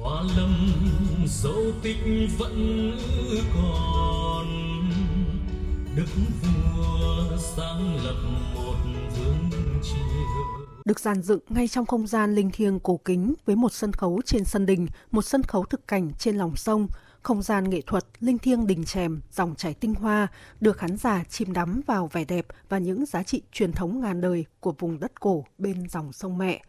hoa lâm dấu tích vẫn còn đức vua sáng lập một vương triều được dàn dựng ngay trong không gian linh thiêng cổ kính với một sân khấu trên sân đình, một sân khấu thực cảnh trên lòng sông, không gian nghệ thuật linh thiêng đình chèm, dòng chảy tinh hoa được khán giả chìm đắm vào vẻ đẹp và những giá trị truyền thống ngàn đời của vùng đất cổ bên dòng sông mẹ.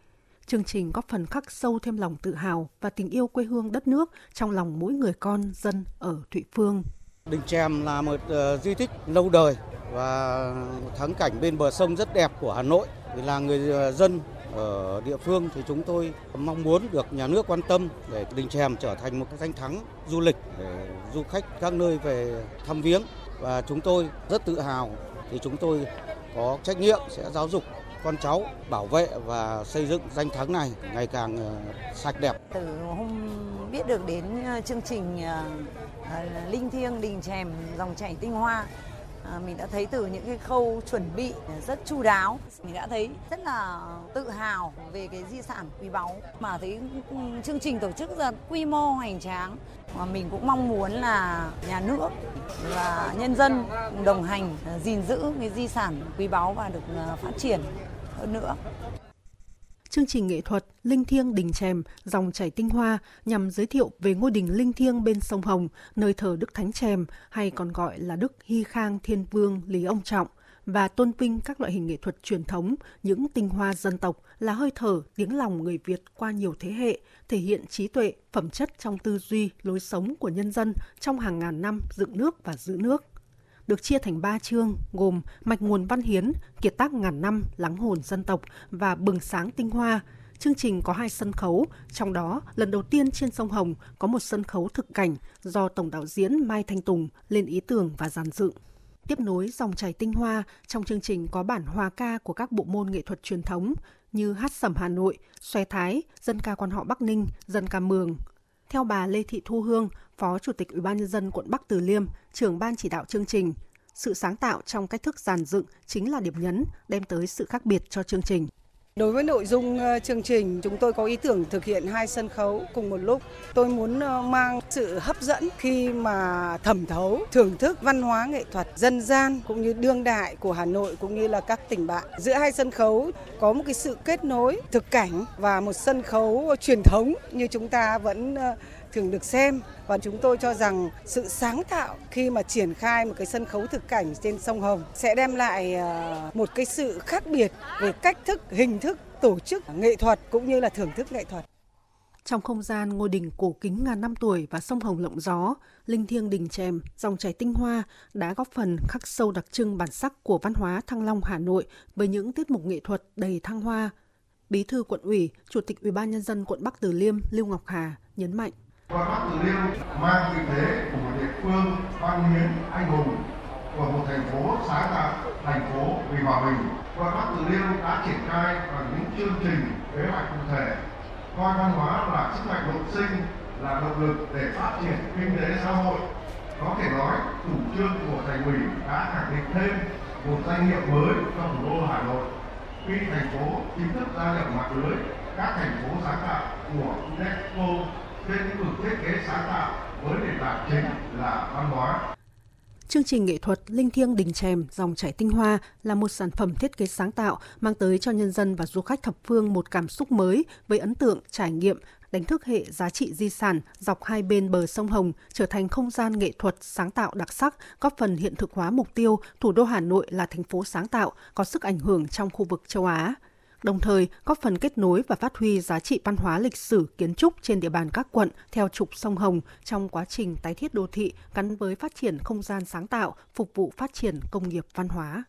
Chương trình góp phần khắc sâu thêm lòng tự hào và tình yêu quê hương đất nước trong lòng mỗi người con dân ở Thụy Phương. Đình Chèm là một uh, di tích lâu đời và thắng cảnh bên bờ sông rất đẹp của Hà Nội. Vì là người ờ, dân ở địa phương thì chúng tôi mong muốn được nhà nước quan tâm để Đình Chèm trở thành một cái danh thắng du lịch để du khách các nơi về thăm viếng và chúng tôi rất tự hào thì chúng tôi có trách nhiệm sẽ giáo dục con cháu bảo vệ và xây dựng danh thắng này ngày càng ờ, sạch đẹp. Từ hôm biết được đến ờ, chương trình ờ, Linh Thiêng, Đình Chèm, dòng chảy tinh hoa mình đã thấy từ những cái khâu chuẩn bị rất chu đáo. Mình đã thấy rất là tự hào về cái di sản quý báu mà thấy ừ, chương trình tổ chức ra quy mô hoành tráng. Mà mình cũng mong muốn là nhà nước và nhân dân đồng hành gìn giữ cái di sản quý báu và được phát triển hơn nữa. Chương trình nghệ thuật Linh Thiêng Đình Chèm, dòng chảy tinh hoa nhằm giới thiệu về ngôi đình Linh Thiêng bên sông Hồng, nơi thờ Đức Thánh Chèm hay còn gọi là Đức Hy Khang Thiên Vương Lý Ông Trọng và tôn vinh các loại hình nghệ thuật truyền thống, những tinh hoa dân tộc là hơi thở, tiếng lòng người Việt qua nhiều thế hệ, thể hiện trí tuệ, phẩm chất trong tư duy, lối sống của nhân dân trong hàng ngàn năm dựng nước và giữ nước được chia thành 3 chương gồm Mạch nguồn văn hiến, Kiệt tác ngàn năm, Lắng hồn dân tộc và Bừng sáng tinh hoa. Chương trình có hai sân khấu, trong đó lần đầu tiên trên sông Hồng có một sân khấu thực cảnh do tổng đạo diễn Mai Thanh Tùng lên ý tưởng và dàn dựng. Tiếp nối dòng chảy tinh hoa, trong chương trình có bản hòa ca của các bộ môn nghệ thuật truyền thống như hát sẩm Hà Nội, xoay thái, dân ca quan họ Bắc Ninh, dân ca Mường, theo bà Lê Thị Thu Hương, Phó Chủ tịch Ủy ban nhân dân quận Bắc Từ Liêm, trưởng ban chỉ đạo chương trình, sự sáng tạo trong cách thức giàn dựng chính là điểm nhấn đem tới sự khác biệt cho chương trình. Đối với nội dung ờ, chương trình, chúng tôi có ý tưởng thực hiện hai sân khấu cùng một lúc. Tôi muốn ờ, mang sự hấp dẫn khi mà thẩm thấu, thưởng thức văn hóa nghệ thuật dân gian cũng như đương đại của Hà Nội cũng như là các tỉnh bạn. Giữa hai sân khấu có một cái sự kết nối thực cảnh và một sân khấu truyền thống như chúng ta vẫn ờ, thường được xem và chúng tôi cho rằng sự sáng tạo khi mà triển khai một cái sân khấu thực cảnh trên sông Hồng sẽ đem lại ờ, một cái sự khác biệt về cách thức, hình thức tổ chức nghệ thuật cũng như là thưởng thức nghệ thuật. Trong không gian ngôi đình cổ kính ngàn năm tuổi và sông Hồng lộng gió, linh thiêng đình chèm, dòng chảy tinh hoa đã góp phần khắc sâu đặc trưng bản sắc của văn hóa Thăng Long Hà Nội với những tiết mục nghệ thuật đầy thăng hoa. Bí thư quận ủy, Chủ tịch Ủy ban nhân dân quận Bắc Từ Liêm Lưu Ngọc Hà nhấn mạnh quan Bắc Từ liêu mang vị thế của một địa phương văn hiến anh hùng của một thành phố sáng tạo, thành phố vì hòa bình. Quan Bắc Từ liêu đã triển khai bằng những chương trình, kế hoạch cụ thể. Coi văn hóa là sức mạnh nội sinh, là động lực để phát triển kinh tế xã hội. Có thể nói, chủ trương của thành ủy đã khẳng định thêm một danh hiệu mới cho thủ đô Hà Nội. Khi thành phố chính thức gia nhập mạng lưới, các thành phố sáng tạo của UNESCO trên lĩnh vực thiết kế sáng tạo với nền tảng chính là văn hóa. Chương trình nghệ thuật Linh Thiêng Đình Chèm Dòng chảy tinh hoa là một sản phẩm thiết kế sáng tạo mang tới cho nhân dân và du khách thập phương một cảm xúc mới với ấn tượng, trải nghiệm, đánh thức hệ giá trị di sản dọc hai bên bờ sông Hồng trở thành không gian nghệ thuật sáng tạo đặc sắc, góp phần hiện thực hóa mục tiêu thủ đô Hà Nội là thành phố sáng tạo, có sức ảnh hưởng trong khu vực châu Á đồng thời góp phần kết nối và phát huy giá trị văn hóa lịch sử kiến trúc trên địa bàn các quận theo trục sông Hồng trong quá trình tái thiết đô thị gắn với phát triển không gian sáng tạo, phục vụ phát triển công nghiệp văn hóa.